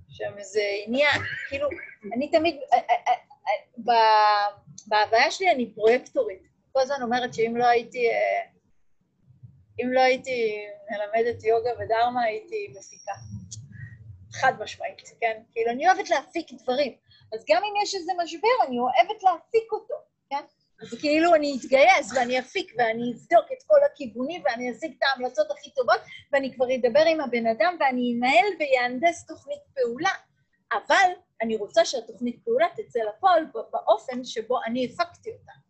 שם איזה עניין, כאילו, אני תמיד, אה, אה, אה, בהוויה שלי אני פרויקטורית. כל הזמן אומרת שאם לא הייתי, אם לא הייתי מלמדת יוגה ודרמה, הייתי מפיקה. חד משמעית, כן? כאילו, אני אוהבת להפיק דברים. אז גם אם יש איזה משבר, אני אוהבת להפיק אותו, כן? אז כאילו אני אתגייס ואני אפיק ואני אבדוק את כל הכיוונים ואני אשיג את ההמלצות הכי טובות ואני כבר אדבר עם הבן אדם ואני אנהל ויהנדס תוכנית פעולה. אבל אני רוצה שהתוכנית פעולה תצא לפועל באופן שבו אני הפקתי אותה.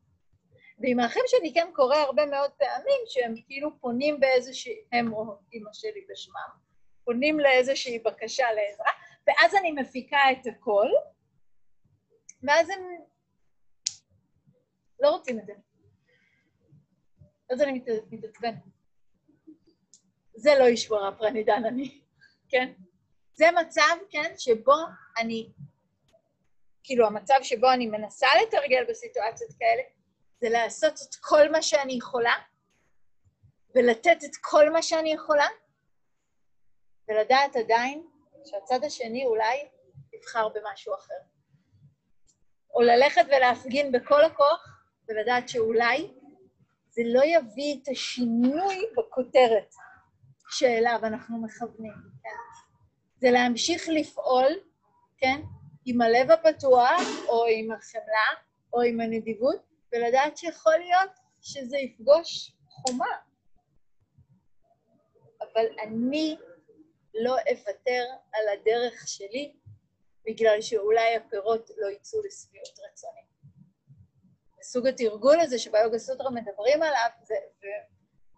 ועם האחים שלי כן קורה הרבה מאוד פעמים שהם כאילו פונים באיזושהי, הם או אימא שלי בשמם, פונים לאיזושהי בקשה לעזרה, ואז אני מפיקה את הכל, ואז הם לא רוצים את זה. אז אני מתעצבנת. זה לא ישבורה פרנידן אני, כן? זה מצב, כן, שבו אני, כאילו המצב שבו אני מנסה לתרגל בסיטואציות כאלה, זה לעשות את כל מה שאני יכולה, ולתת את כל מה שאני יכולה, ולדעת עדיין שהצד השני אולי יבחר במשהו אחר. או ללכת ולהפגין בכל הכוח ולדעת שאולי זה לא יביא את השינוי בכותרת שאליו אנחנו מכוונים, כן? זה להמשיך לפעול, כן? עם הלב הפתוח, או עם החמלה, או עם הנדיבות, ולדעת שיכול להיות שזה יפגוש חומה. אבל אני לא אוותר על הדרך שלי בגלל שאולי הפירות לא יצאו לשביעות רצוני. סוג התרגול הזה שביוגה סוטרה מדברים עליו, זה,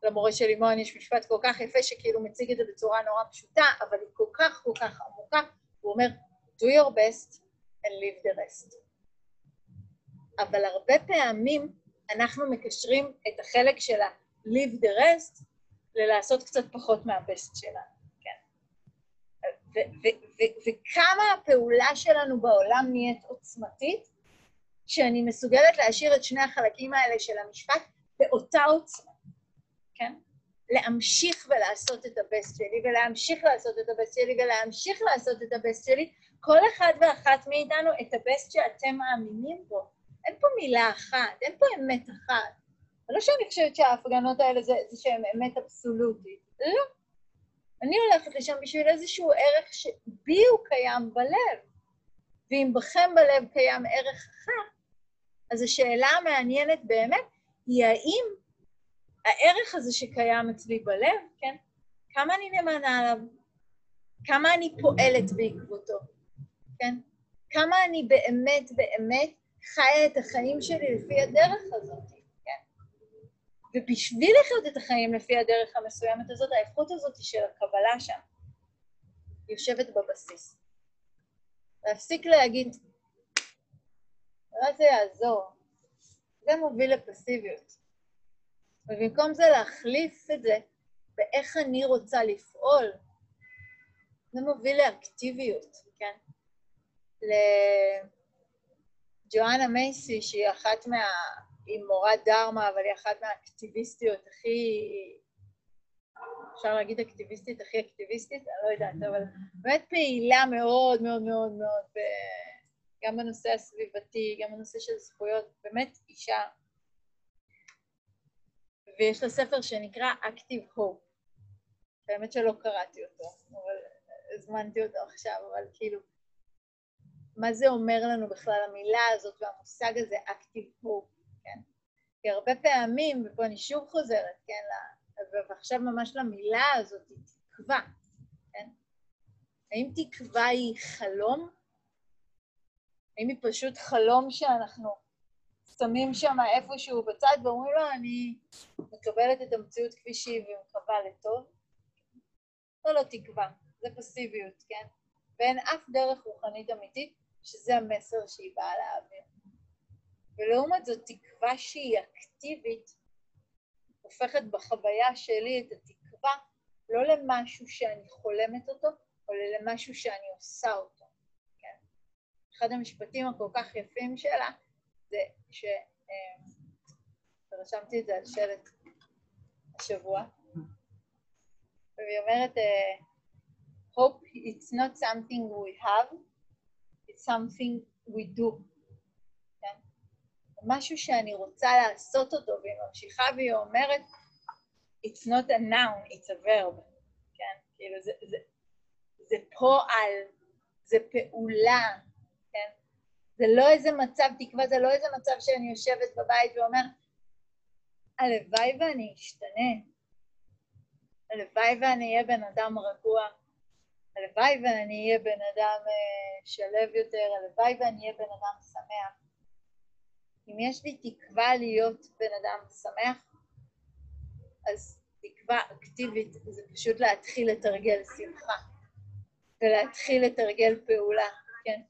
ולמורה של לימון יש משפט כל כך יפה שכאילו מציג את זה בצורה נורא פשוטה, אבל היא כל כך כל כך עמוקה, הוא אומר, do your best and leave the rest. אבל הרבה פעמים אנחנו מקשרים את החלק של ה-leave the rest ללעשות קצת פחות מהבסט שלנו, כן. וכמה הפעולה שלנו בעולם נהיית עוצמתית, שאני מסוגלת להשאיר את שני החלקים האלה של המשפט באותה עוצמה, כן? להמשיך ולעשות את הבסט שלי, ולהמשיך לעשות את הבסט שלי, ולהמשיך לעשות את הבסט שלי, כל אחד ואחת מאיתנו את הבסט שאתם מאמינים בו. אין פה מילה אחת, אין פה אמת אחת. לא שאני חושבת שההפגנות האלה זה, זה שהן אמת אבסולוטית, לא. אני הולכת לשם בשביל איזשהו ערך שבי הוא קיים בלב. ואם בכם בלב קיים ערך אחר, אז השאלה המעניינת באמת היא האם הערך הזה שקיים אצלי בלב, כן, כמה אני נאמנה עליו, כמה אני פועלת בעקבותו, כן, כמה אני באמת באמת חיה את החיים שלי לפי הדרך הזאת, כן. ובשביל לחיות את החיים לפי הדרך המסוימת הזאת, האיכות הזאת של הקבלה שם יושבת בבסיס. להפסיק להגיד, מה זה יעזור? זה מוביל לפסיביות. ובמקום זה להחליף את זה באיך אני רוצה לפעול, זה מוביל לאקטיביות, כן? לג'ואנה מייסי, שהיא אחת מה... היא מורת דרמה, אבל היא אחת מהאקטיביסטיות הכי... אפשר להגיד אקטיביסטית, הכי אקטיביסטית? אני לא יודעת, אבל באמת פעילה מאוד מאוד מאוד מאוד ב... גם בנושא הסביבתי, גם בנושא של זכויות, באמת אישה. ויש לה ספר שנקרא Active Hope. האמת שלא קראתי אותו, אבל הזמנתי אותו עכשיו, אבל כאילו, מה זה אומר לנו בכלל המילה הזאת והמושג הזה Active Hope, כן? כי הרבה פעמים, ופה אני שוב חוזרת, כן, ועכשיו ממש למילה הזאת, תקווה, כן? האם תקווה היא חלום האם היא פשוט חלום שאנחנו שמים שם איפשהו בצד ואומרים לו, אני מקבלת את המציאות כפי שהיא ומקווה לטוב? זו לא תקווה, זה פסיביות, כן? ואין אף דרך רוחנית אמיתית שזה המסר שהיא באה להעביר. ולעומת זאת, תקווה שהיא אקטיבית, הופכת בחוויה שלי את התקווה לא למשהו שאני חולמת אותו, אלא למשהו שאני עושה אותו. אחד המשפטים הכל כך יפים שלה זה ש... אמ, רשמתי את זה על שלט השבוע, והיא אומרת, אה, hope it's not something we have, something we do. כן? משהו שאני רוצה לעשות אותו, והיא ממשיכה והיא אומרת, it's not a noun, it's a verb. כן? כאילו זה, זה, זה פועל, זה פעולה, זה לא איזה מצב תקווה, זה לא איזה מצב שאני יושבת בבית ואומר, הלוואי ואני אשתנה, הלוואי ואני אהיה בן אדם רגוע, הלוואי ואני אהיה בן אדם uh, שלב יותר, הלוואי ואני אהיה בן אדם שמח. אם יש לי תקווה להיות בן אדם שמח, אז תקווה אקטיבית זה פשוט להתחיל לתרגל שמחה ולהתחיל לתרגל פעולה, כן?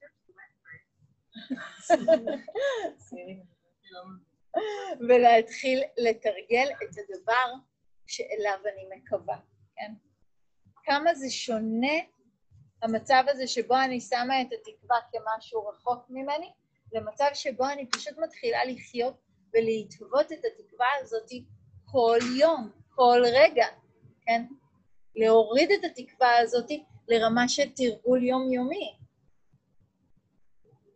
ולהתחיל לתרגל את הדבר שאליו אני מקווה, כן? כמה זה שונה המצב הזה שבו אני שמה את התקווה כמשהו רחוק ממני, למצב שבו אני פשוט מתחילה לחיות ולהתהוות את התקווה הזאת כל יום, כל רגע, כן? להוריד את התקווה הזאת לרמה של תרגול יומיומי.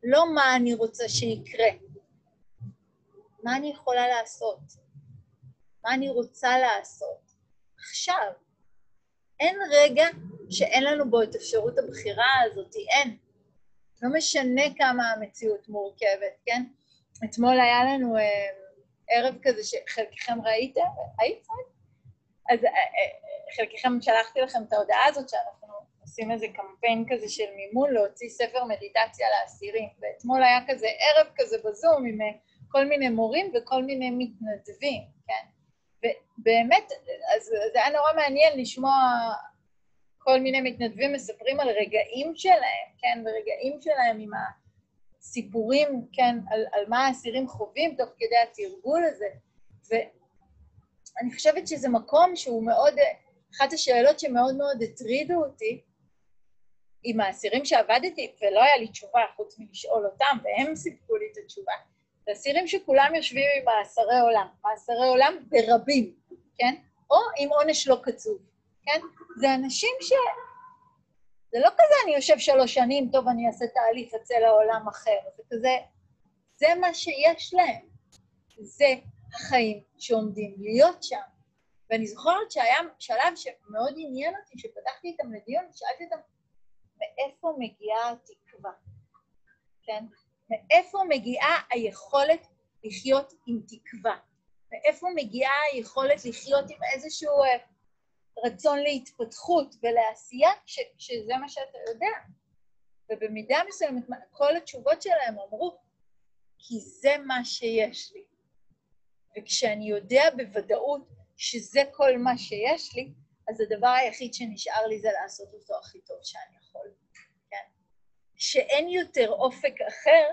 לא מה אני רוצה שיקרה, מה אני יכולה לעשות, מה אני רוצה לעשות עכשיו, אין רגע שאין לנו בו את אפשרות הבחירה הזאת, אין. לא משנה כמה המציאות מורכבת, כן? אתמול היה לנו אה, ערב כזה שחלקכם ראיתם, היית? אז אה, אה, חלקכם שלחתי לכם את ההודעה הזאת שאנחנו עושים איזה קמפיין כזה של מימון להוציא ספר מדיטציה לאסירים, ואתמול היה כזה ערב כזה בזום עם אה, כל מיני מורים וכל מיני מתנדבים, כן? ובאמת, אז זה היה נורא מעניין לשמוע כל מיני מתנדבים מספרים על רגעים שלהם, כן? ורגעים שלהם עם הסיפורים, כן? על, על מה האסירים חווים תוך כדי התרגול הזה. ואני חושבת שזה מקום שהוא מאוד, אחת השאלות שמאוד מאוד הטרידו אותי, עם האסירים שעבדתי, ולא היה לי תשובה חוץ מלשאול אותם, והם סיפקו לי את התשובה, זה אסירים שכולם יושבים עם מאסרי עולם, מאסרי עולם ברבים, כן? או עם עונש לא קצוב, כן? זה אנשים ש... זה לא כזה אני יושב שלוש שנים, טוב, אני אעשה תהליך, אצא לעולם אחר. זה כזה, זה מה שיש להם. זה החיים שעומדים להיות שם. ואני זוכרת שהיה שלב שמאוד עניין אותי, שפתחתי איתם לדיון, שאלתי אותם, מאיפה מגיעה התקווה? כן? מאיפה מגיעה היכולת לחיות עם תקווה? מאיפה מגיעה היכולת לחיות עם איזשהו אה, רצון להתפתחות ולעשייה, ש, שזה מה שאתה יודע? ובמידה מסוימת, כל התשובות שלהם אמרו, כי זה מה שיש לי. וכשאני יודע בוודאות שזה כל מה שיש לי, אז הדבר היחיד שנשאר לי זה לעשות אותו הכי טוב שאני יכול. כן? כשאין יותר אופק אחר,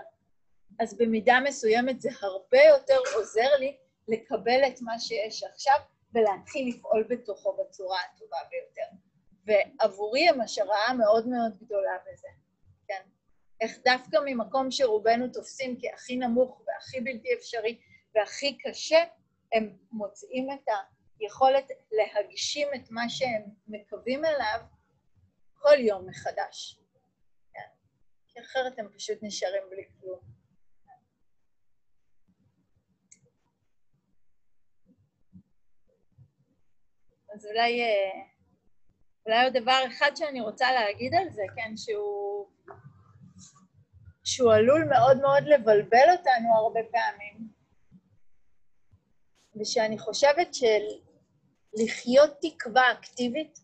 אז במידה מסוימת זה הרבה יותר עוזר לי לקבל את מה שיש עכשיו ולהתחיל לפעול בתוכו בצורה הטובה ביותר. ועבורי הם השראה מאוד מאוד גדולה בזה, כן? איך דווקא ממקום שרובנו תופסים כהכי נמוך והכי בלתי אפשרי והכי קשה, הם מוצאים את היכולת להגשים את מה שהם מקווים אליו כל יום מחדש. כן? כי אחרת הם פשוט נשארים בלי כלום. אז אולי, אה, אולי עוד דבר אחד שאני רוצה להגיד על זה, כן, שהוא, שהוא עלול מאוד מאוד לבלבל אותנו הרבה פעמים, ושאני חושבת שלחיות תקווה אקטיבית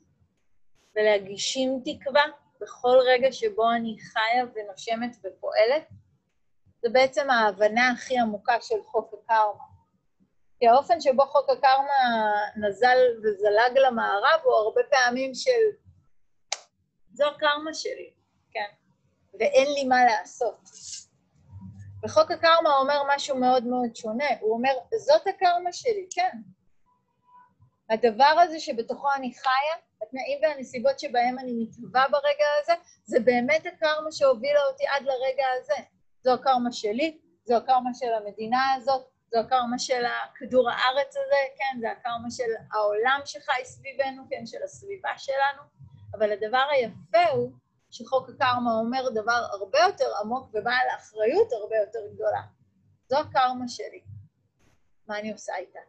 ולהגישים תקווה בכל רגע שבו אני חיה ונושמת ופועלת, זה בעצם ההבנה הכי עמוקה של חוק הקרמה. כי האופן שבו חוק הקרמה נזל וזלג למערב הוא הרבה פעמים של זו הקרמה שלי, כן, ואין לי מה לעשות. וחוק הקרמה אומר משהו מאוד מאוד שונה, הוא אומר, זאת הקרמה שלי, כן. הדבר הזה שבתוכו אני חיה, התנאים והנסיבות שבהם אני מתהווה ברגע הזה, זה באמת הקרמה שהובילה אותי עד לרגע הזה. זו הקרמה שלי, זו הקרמה של המדינה הזאת, זו הקרמה של כדור הארץ הזה, כן, זה הקרמה של העולם שחי סביבנו, כן, של הסביבה שלנו, אבל הדבר היפה הוא שחוק הקרמה אומר דבר הרבה יותר עמוק ובעל אחריות הרבה יותר גדולה. זו הקרמה שלי. מה אני עושה איתה?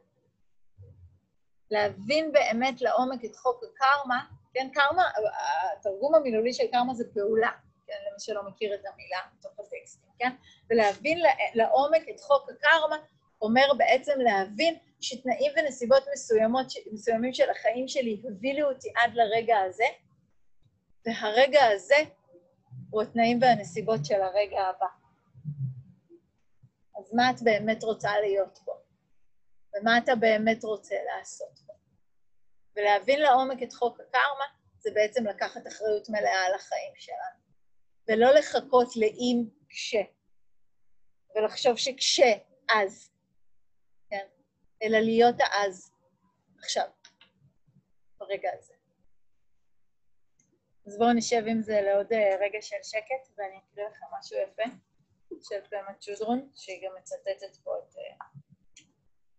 להבין באמת לעומק את חוק הקרמה, כן, קרמה, התרגום המילולי של קרמה זה פעולה, כן, למי שלא מכיר את המילה מתוך הטקסטים, כן? ולהבין לעומק את חוק הקרמה אומר בעצם להבין שתנאים ונסיבות מסוימות, מסוימים של החיים שלי הבילו אותי עד לרגע הזה, והרגע הזה הוא התנאים והנסיבות של הרגע הבא. אז מה את באמת רוצה להיות בו? ומה אתה באמת רוצה לעשות בו? ולהבין לעומק את חוק הקרמה זה בעצם לקחת אחריות מלאה על החיים שלנו, ולא לחכות לאם כש, ולחשוב שכש, אז. אלא להיות האז, עכשיו, ברגע הזה. אז בואו נשב עם זה לעוד אה, רגע של שקט, ואני אקריא לכם משהו יפה של פמה צ'ודרון, שהיא גם מצטטת פה את אה,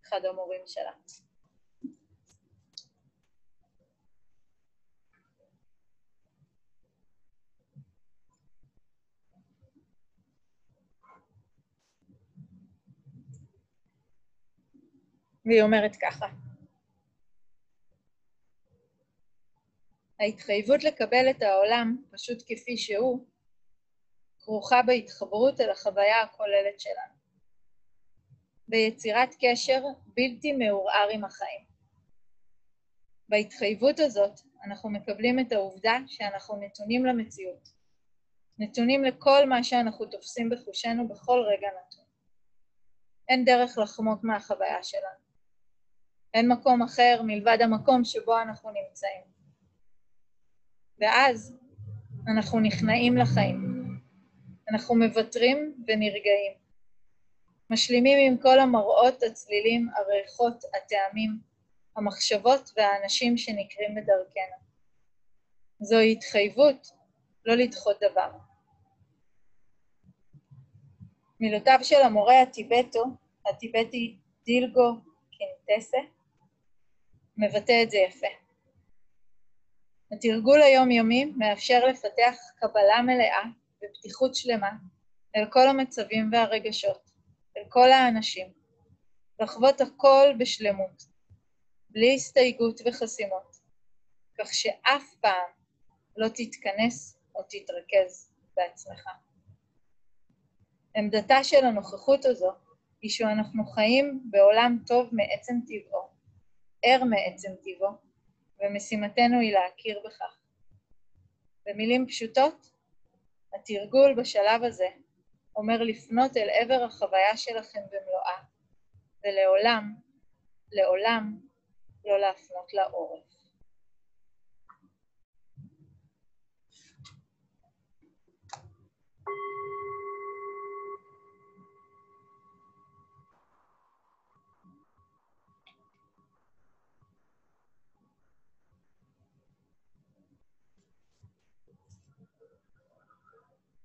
אחד המורים שלה. והיא אומרת ככה: ההתחייבות לקבל את העולם פשוט כפי שהוא, כרוכה בהתחברות אל החוויה הכוללת שלנו, ביצירת קשר בלתי מעורער עם החיים. בהתחייבות הזאת אנחנו מקבלים את העובדה שאנחנו נתונים למציאות, נתונים לכל מה שאנחנו תופסים בחושנו בכל רגע נתון. אין דרך לחמוק מהחוויה שלנו. אין מקום אחר מלבד המקום שבו אנחנו נמצאים. ואז אנחנו נכנעים לחיים. אנחנו מוותרים ונרגעים. משלימים עם כל המראות, הצלילים, הריחות, הטעמים, המחשבות והאנשים שנקרים בדרכנו. זוהי התחייבות לא לדחות דבר. מילותיו של המורה הטיבטו, הטיבטי דילגו קינטסה, מבטא את זה יפה. התרגול היומיומי מאפשר לפתח קבלה מלאה ופתיחות שלמה אל כל המצבים והרגשות, אל כל האנשים, לחוות הכל בשלמות, בלי הסתייגות וחסימות, כך שאף פעם לא תתכנס או תתרכז בעצמך. עמדתה של הנוכחות הזו היא שאנחנו חיים בעולם טוב מעצם טבעו, ער מעצם טבעו, ומשימתנו היא להכיר בכך. במילים פשוטות, התרגול בשלב הזה אומר לפנות אל עבר החוויה שלכם במלואה, ולעולם, לעולם לא להפנות לה עורף.